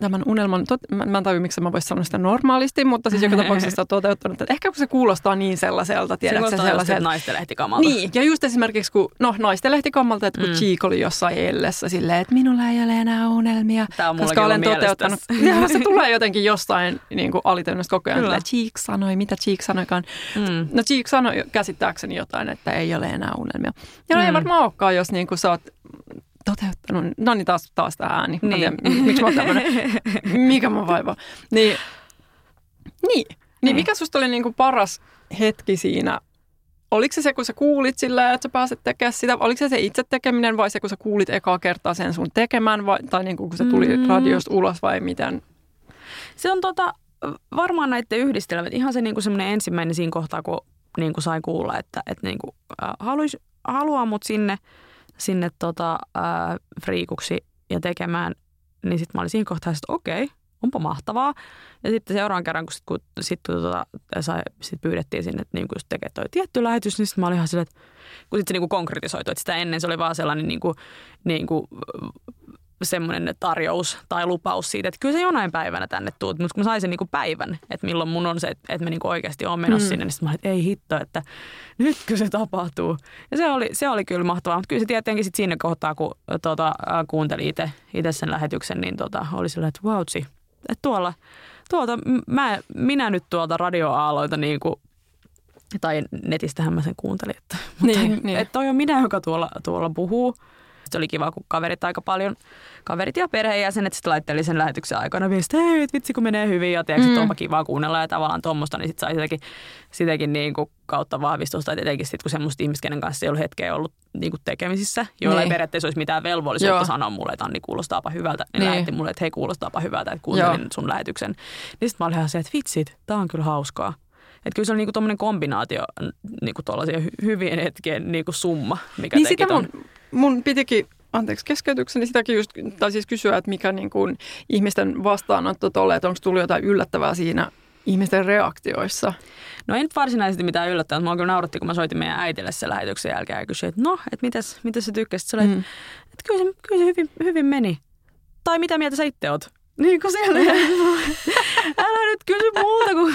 tämän unelman, tot, mä, mä en tajua, miksi mä voisin sanoa sitä normaalisti, mutta siis joka tapauksessa toteuttanut, että ehkä kun se kuulostaa niin sellaiselta, tiedätkö se sellaiselta. naistenlehtikamalta. Niin, ja just esimerkiksi kun, no naistenlehtikamalta, että kun mm. Cheek oli jossain ellessä silleen, että minulla ei ole enää unelmia, Tämä on koska olen toteuttanut. Ja se tulee jotenkin jostain niin kuin alitajunnasta koko ajan, että Cheek sanoi, mitä Cheek sanoikaan. Mm. No Cheek sanoi käsittääkseni jotain, että ei ole enää unelmia. Ja mm. ei varmaan olekaan, jos niin kuin sä oot toteuttanut. No niin, taas, taas tämä ääni. Niin. Tiedä, miksi mä oon tämmönen, mikä mä vaiva. Niin, niin. niin mikä susta oli niinku paras hetki siinä? Oliko se se, kun sä kuulit sillä, että sä pääset tekemään sitä? Oliko se se itse tekeminen vai se, kun sä kuulit ekaa kertaa sen sun tekemään? Vai, tai niin kun se tuli mm. radiosta ulos vai miten? Se on tota, varmaan näiden yhdistelmät. Ihan se niinku semmoinen ensimmäinen siinä kohtaa, kun niinku sai kuulla, että, että niinku, äh, haluais, haluaa mut sinne – sinne tota, äh, friikuksi ja tekemään, niin sitten mä olin siinä kohtaa, että okei, onpa mahtavaa. Ja sitten seuraavan kerran, kun, sit, kun, sit, kun tota, sai, sit pyydettiin sinne, että niinku just tekee toi tietty lähetys, niin sitten mä olin ihan silleen, että kun sitten se niinku konkretisoitu, että sitä ennen se oli vaan sellainen niinku, niinku semmoinen tarjous tai lupaus siitä, että kyllä se jonain päivänä tänne tuut, mutta kun mä saisin niinku päivän, että milloin mun on se, että, että mä niinku oikeasti oon menossa mm. sinne, niin sitten mä olin, että ei hitto, että nytkö se tapahtuu. Ja se oli, se oli kyllä mahtavaa, mutta kyllä se tietenkin sitten siinä kohtaa, kun tuota, kuunteli itse sen lähetyksen, niin tota, oli sellainen, että vautsi, että tuolla, tuolta, mä, minä nyt tuolta radioaaloita niin kuin tai netistähän mä sen kuuntelin, että, niin, mutta, niin. että toi on minä, joka tuolla, tuolla puhuu se oli kiva, kun kaverit aika paljon, kaverit ja perheenjäsenet sitten laitteli sen lähetyksen aikana viestiä, hei vitsi kun menee hyvin ja tiedätkö, mm. onpa kiva kuunnella ja tavallaan tuommoista, niin sitten sai sitäkin, sitäkin niin kuin kautta vahvistusta, että etenkin sitten kun semmoista ihmistä, kenen kanssa ei ollut hetkeä ollut niin kuin tekemisissä, joilla niin. ei periaatteessa olisi mitään velvollisuutta Joo. sanoa mulle, että Anni kuulostaapa hyvältä, niin, niin. lähetti mulle, että hei kuulostaapa hyvältä, että kuuntelin Joo. sun lähetyksen. Niin sitten mä olin ihan se, että vitsit, tää on kyllä hauskaa. Että kyllä se on niinku tuommoinen kombinaatio niinku tuollaisia hyvien hetkien niinku summa, mikä niin sitä mun, mun pitikin anteeksi keskeytykseni, sitäkin just, tai siis kysyä, että mikä niin kuin ihmisten vastaanotto tolle, että onko tullut jotain yllättävää siinä ihmisten reaktioissa? No ei nyt varsinaisesti mitään yllättävää. Mä kyllä nauratti, kun mä soitin meidän äitille sen lähetyksen jälkeen ja kysyin, että no, että mitäs, mitäs sä tykkäsit? Se oli, mm. että kyllä se, kyllä se hyvin, hyvin meni. Tai mitä mieltä sä itse oot? Niin kuin siellä. Älä nyt kysy muuta kuin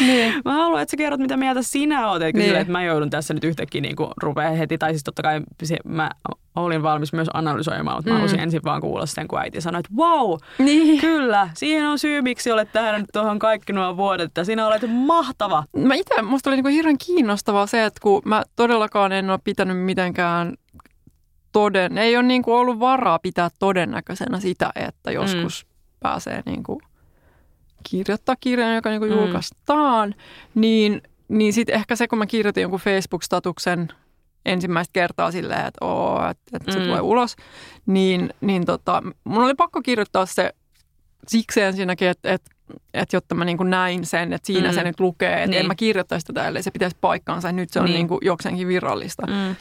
niin. Mä haluan, että sä kerrot, mitä mieltä sinä oot. Eikä niin. sille, että mä joudun tässä nyt yhtäkkiä niin rupea heti. Tai siis totta kai se, mä olin valmis myös analysoimaan, mutta mm. mä halusin ensin vaan kuulla sen, kun äiti sanoi, että wow, niin. kyllä, siihen on syy, miksi olet tähän tuohon kaikki nuo vuodet, että sinä olet mahtava. Mä itse, musta oli niinku hirveän kiinnostavaa se, että kun mä todellakaan en ole pitänyt mitenkään toden, ei ole niinku ollut varaa pitää todennäköisenä sitä, että joskus mm. pääsee niinku kirjoittaa kirjan, joka niin kuin mm. julkaistaan, niin, niin sitten ehkä se, kun mä kirjoitin jonkun Facebook-statuksen ensimmäistä kertaa silleen, että, oo, että, että se mm. tulee ulos, niin, niin tota, mun oli pakko kirjoittaa se siksi ensinnäkin, että, että, että jotta mä niin näin sen, että siinä mm. se nyt lukee, että niin. en mä kirjoittaisi tätä, ellei se pitäisi paikkaansa, nyt se on niin. Niin kuin jokseenkin virallista. Mm.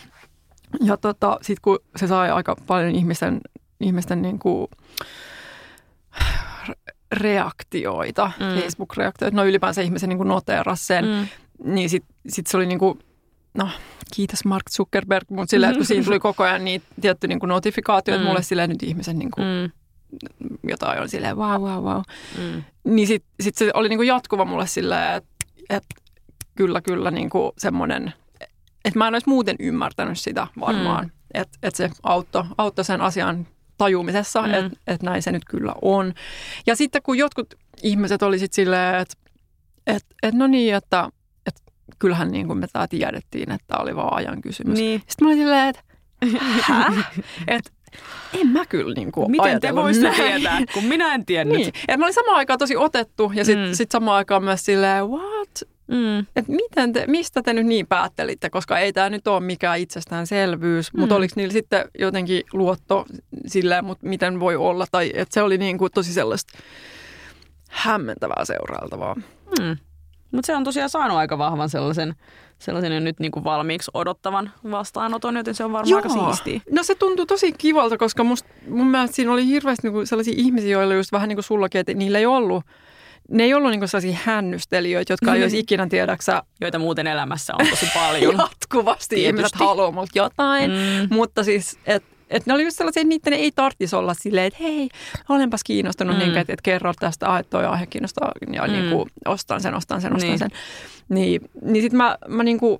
Ja tota, sitten kun se sai aika paljon ihmisten, ihmisten niin kuin reaktioita, mm. Facebook-reaktioita, no ylipäänsä ihmisen niin noteerasi sen, mm. niin sitten sit se oli niin kuin, no kiitos Mark Zuckerberg, mutta silleen, että kun siinä tuli koko ajan niin tietty niin kuin notifikaatio, että mm. mulle silleen nyt ihmisen niin kuin, mm. jotain on silleen wow, wow, wow. Mm. Niin sitten sit se oli niin kuin jatkuva mulle silleen, että et, kyllä, kyllä niin kuin semmoinen, että mä en olisi muuten ymmärtänyt sitä varmaan, mm. että et se auttoi, auttoi sen asian tajumisessa, mm. että et näin se nyt kyllä on. Ja sitten kun jotkut ihmiset oli sitten silleen, että et, et no niin, että et kyllähän niin kuin me tämä tiedettiin, että oli vaan ajan kysymys. Niin. Sitten mä olin silleen, että että en mä kyllä niin kuin Miten te voisitte tietää, kun minä en tiennyt. Niin. Et mä olin samaan aikaan tosi otettu ja sitten mm. sit samaan aikaan myös silleen, what? Mm. Et miten te, mistä te nyt niin päättelitte, koska ei tämä nyt ole mikään itsestäänselvyys, mm. mutta oliko niillä sitten jotenkin luotto silleen, mutta miten voi olla, tai että se oli niin kuin tosi sellaista hämmentävää seurailtavaa. Mm. Mutta se on tosiaan saanut aika vahvan sellaisen, sellaisen nyt niin kuin valmiiksi odottavan vastaanoton, joten se on varmaan Joo. aika siistiä. No se tuntuu tosi kivalta, koska must, mun mielestä siinä oli hirveästi niin kuin sellaisia ihmisiä, joilla just vähän niin kuin sullakin, että niillä ei ollut ne ei ollut niinku sellaisia hännystelijöitä, jotka ei olisi ikinä tiedäksä... Joita muuten elämässä on tosi paljon. Jatkuvasti Tietysti. ihmiset haluaa multa jotain, mm. mutta siis, että et ne oli just sellaisia, että niiden ei tarvitsisi olla silleen, että hei, olenpas kiinnostunut, mm. niin, että et kerro tästä, ah, että toi aihe kiinnostaa, ja mm. niin kuin, ostan sen, ostan sen, ostan niin. sen. Niin, niin sitten mä, mä niin kuin,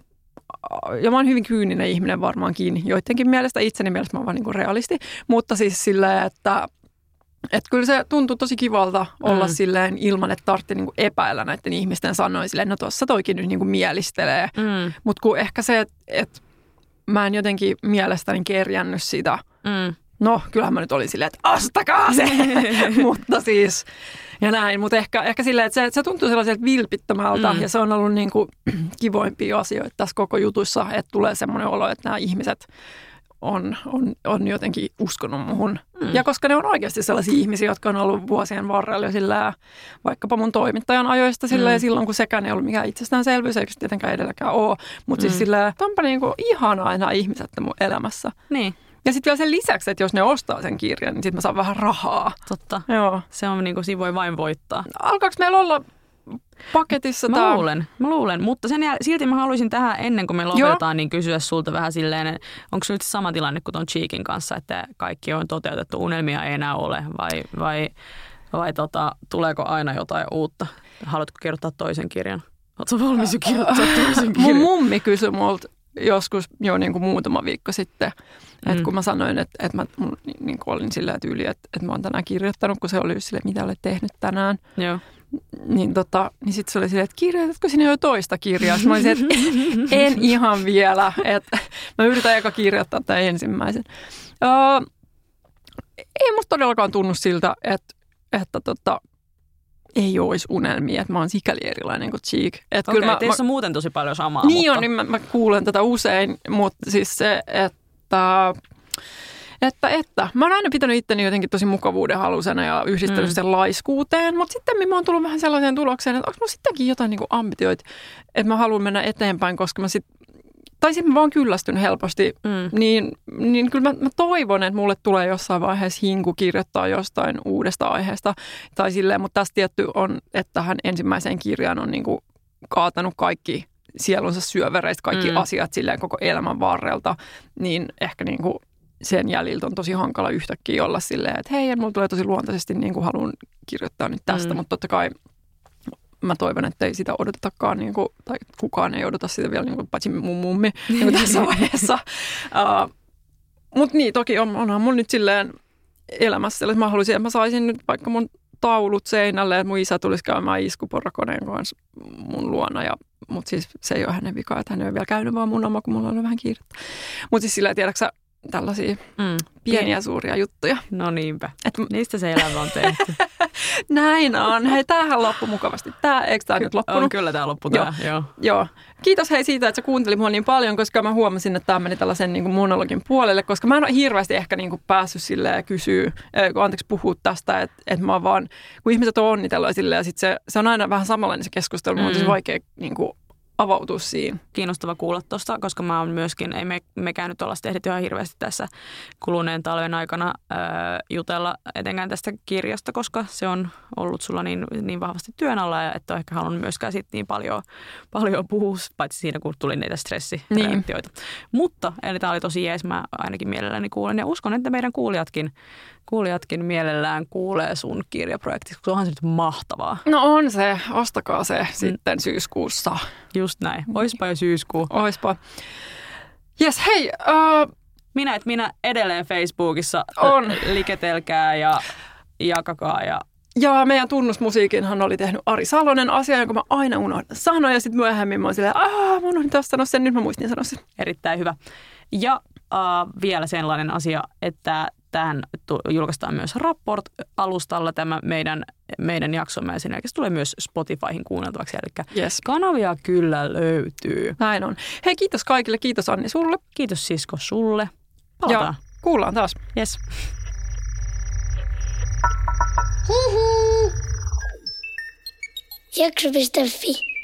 ja mä oon hyvin kyyninen ihminen varmaankin, joidenkin mielestä, itseni mielestä mä oon vaan niin kuin realisti, mutta siis silleen, että että kyllä se tuntuu tosi kivalta olla mm. silleen ilman, että tarvitsee niinku epäillä näiden ihmisten sanoin silleen, no tuossa toikin nyt niinku mielistelee. Mm. Mutta kun ehkä se, että et mä en jotenkin mielestäni kerjännyt sitä. Mm. No, kyllähän mä nyt olin silleen, että ostakaa se! Mutta siis, ja näin. Mutta ehkä, ehkä silleen, että se, se tuntuu sellaiselta vilpittömältä mm. ja se on ollut niin kuin kivoimpia asioita tässä koko jutussa, että tulee semmoinen olo, että nämä ihmiset on, on, on jotenkin uskonut muhun. Mm. Ja koska ne on oikeasti sellaisia ihmisiä, jotka on ollut vuosien varrella jo sillä, vaikkapa mun toimittajan ajoista sillä, mm. ja silloin kun sekään ei ollut mikään itsestäänselvyys, eikä se tietenkään edelläkään ole. Mutta siis mm. siis sillä onpa niinku ihanaa nämä ihmiset mun elämässä. Niin. Ja sitten vielä sen lisäksi, että jos ne ostaa sen kirjan, niin sitten mä saan vähän rahaa. Totta. Joo. Se on niin kuin, siinä voi vain voittaa. Alkaako meillä olla paketissa Mä tää? luulen, mä luulen. Mutta sen jäl- silti mä haluaisin tähän ennen kuin me lopetetaan, niin kysyä sulta vähän silleen, että onko se nyt sama tilanne kuin ton Cheekin kanssa, että kaikki on toteutettu, unelmia ei enää ole vai, vai, vai tota, tuleeko aina jotain uutta? Haluatko kirjoittaa toisen kirjan? Oletko valmis jo kirjoittaa toisen Mun kirjan? mummi kysyi multa joskus jo niin kuin muutama viikko sitten, että Mm. kun mä sanoin, että, että mä mun, niin kuin olin sillä tyyli, että, että mä oon tänään kirjoittanut, kun se oli sille, mitä olet tehnyt tänään, Joo. Niin, tota, niin sitten se oli silleen, että kirjoitatko sinä jo toista kirjaa? Sitten mä olin silleen, että en ihan vielä, että mä yritän eka kirjoittaa tämän ensimmäisen. Öö, ei musta todellakaan tunnu siltä, että, että tota, ei olisi unelmia, että mä oon sikäli erilainen kuin Cheek. Että Okei, kyllä mä, teissä on muuten tosi paljon samaa. niin mutta... on, niin mä, mä kuulen tätä usein, mutta siis se, että, että, että mä oon aina pitänyt itteni jotenkin tosi mukavuuden halusena ja yhdistänyt Mm. sen laiskuuteen, mutta sitten mä oon tullut vähän sellaiseen tulokseen, että onko mulla sittenkin jotain niin ambitioita, että mä haluan mennä eteenpäin, koska mä sit, tai sitten mä vaan kyllästyn helposti, Mm. niin, niin kyllä mä, mä toivon, että mulle tulee jossain vaiheessa hinku kirjoittaa jostain uudesta aiheesta. Tai silleen, mutta tässä tietty on, että tähän ensimmäiseen kirjaan on niin kuin kaatanut kaikki sielunsa syövereistä, kaikki Mm. mm. asiat silleen koko elämän varrelta. Niin ehkä niin kuin sen jäljiltä on tosi hankala yhtäkkiä olla silleen, että hei, mulla tulee tosi luontaisesti niin kuin haluan kirjoittaa nyt tästä, Mm. mutta totta kai mä toivon, että ei sitä odotetakaan, niin kuin, tai kukaan ei odota sitä vielä, niin kuin, paitsi mun mummi niin kuin tässä vaiheessa. Uh, Mutta niin, toki on, onhan mun nyt silleen elämässä, että mä haluaisin, että mä saisin nyt vaikka mun taulut seinälle, että mun isä tulisi käymään iskuporakoneen kanssa mun luona. Ja, mutta siis se ei ole hänen vika, että hän ei ole vielä käynyt vaan mun oma, kun mulla on vähän kiirettä. Mutta siis sillä tiedätkö tällaisia Mm. pieniä suuria juttuja. No niinpä. Et Niistä se elämä on tehty. näin on. Hei, tämähän loppui mukavasti. Tää, eikö tämä nyt loppunut? on kyllä tämä loppu Joo. Joo. Joo. Kiitos hei siitä, että sä kuuntelit mua niin paljon, koska mä huomasin, että tämä meni tällaisen niin kuin monologin puolelle, koska mä en ole hirveästi ehkä niin kuin päässyt silleen kysyä, äh, kun anteeksi puhua tästä, että, että mä vaan, kun ihmiset on onnitellut silleen, ja sit se, se on aina vähän samanlainen se keskustelu, mm. mutta Mm. vaikea niin kuin, avautua siinä. kiinnostava kuulla tuosta, koska mä oon myöskin, ei me, mekään nyt olla tehdä ihan hirveästi tässä kuluneen talven aikana öö, jutella etenkään tästä kirjasta, koska se on ollut sulla niin, niin vahvasti työn alla ja et ole ehkä halunnut myöskään sit niin paljon, paljon puhua, paitsi siinä kun tuli niitä stressireaktioita. Mutta, eli tämä oli tosi jees, mä ainakin mielelläni kuulen ja uskon, että meidän kuulijatkin, kuulijatkin mielellään kuulee sun kirjaprojektista, koska onhan se nyt mahtavaa. No on se, ostakaa se sitten syyskuussa. Just näin. Oispa jo syyskuu. Oispa. Jes, hei, uh, Minä, että minä edelleen Facebookissa On. liketelkää ja jakakaa ja ja meidän tunnusmusiikinhan oli tehnyt Ari Salonen asia, jonka mä aina unohdan sanoa. Ja sitten myöhemmin mä oon silleen, aah, mä unohdin taas sanoa sen, nyt mä muistin sanoa sen. erittäin hyvä. Ja äh, vielä sellainen asia, että tähän julkaistaan myös Rapport-alustalla tämä meidän, meidän jaksomme ja sen jälkeen se tulee myös Spotifyhin kuunneltavaksi. Eli Yes. kanavia kyllä löytyy. Näin on. Hei, kiitos kaikille. Kiitos Anni sulle. Kiitos sisko sulle. Palataan. Ja kuullaan taas. Yes. Hihi. Jakso.fi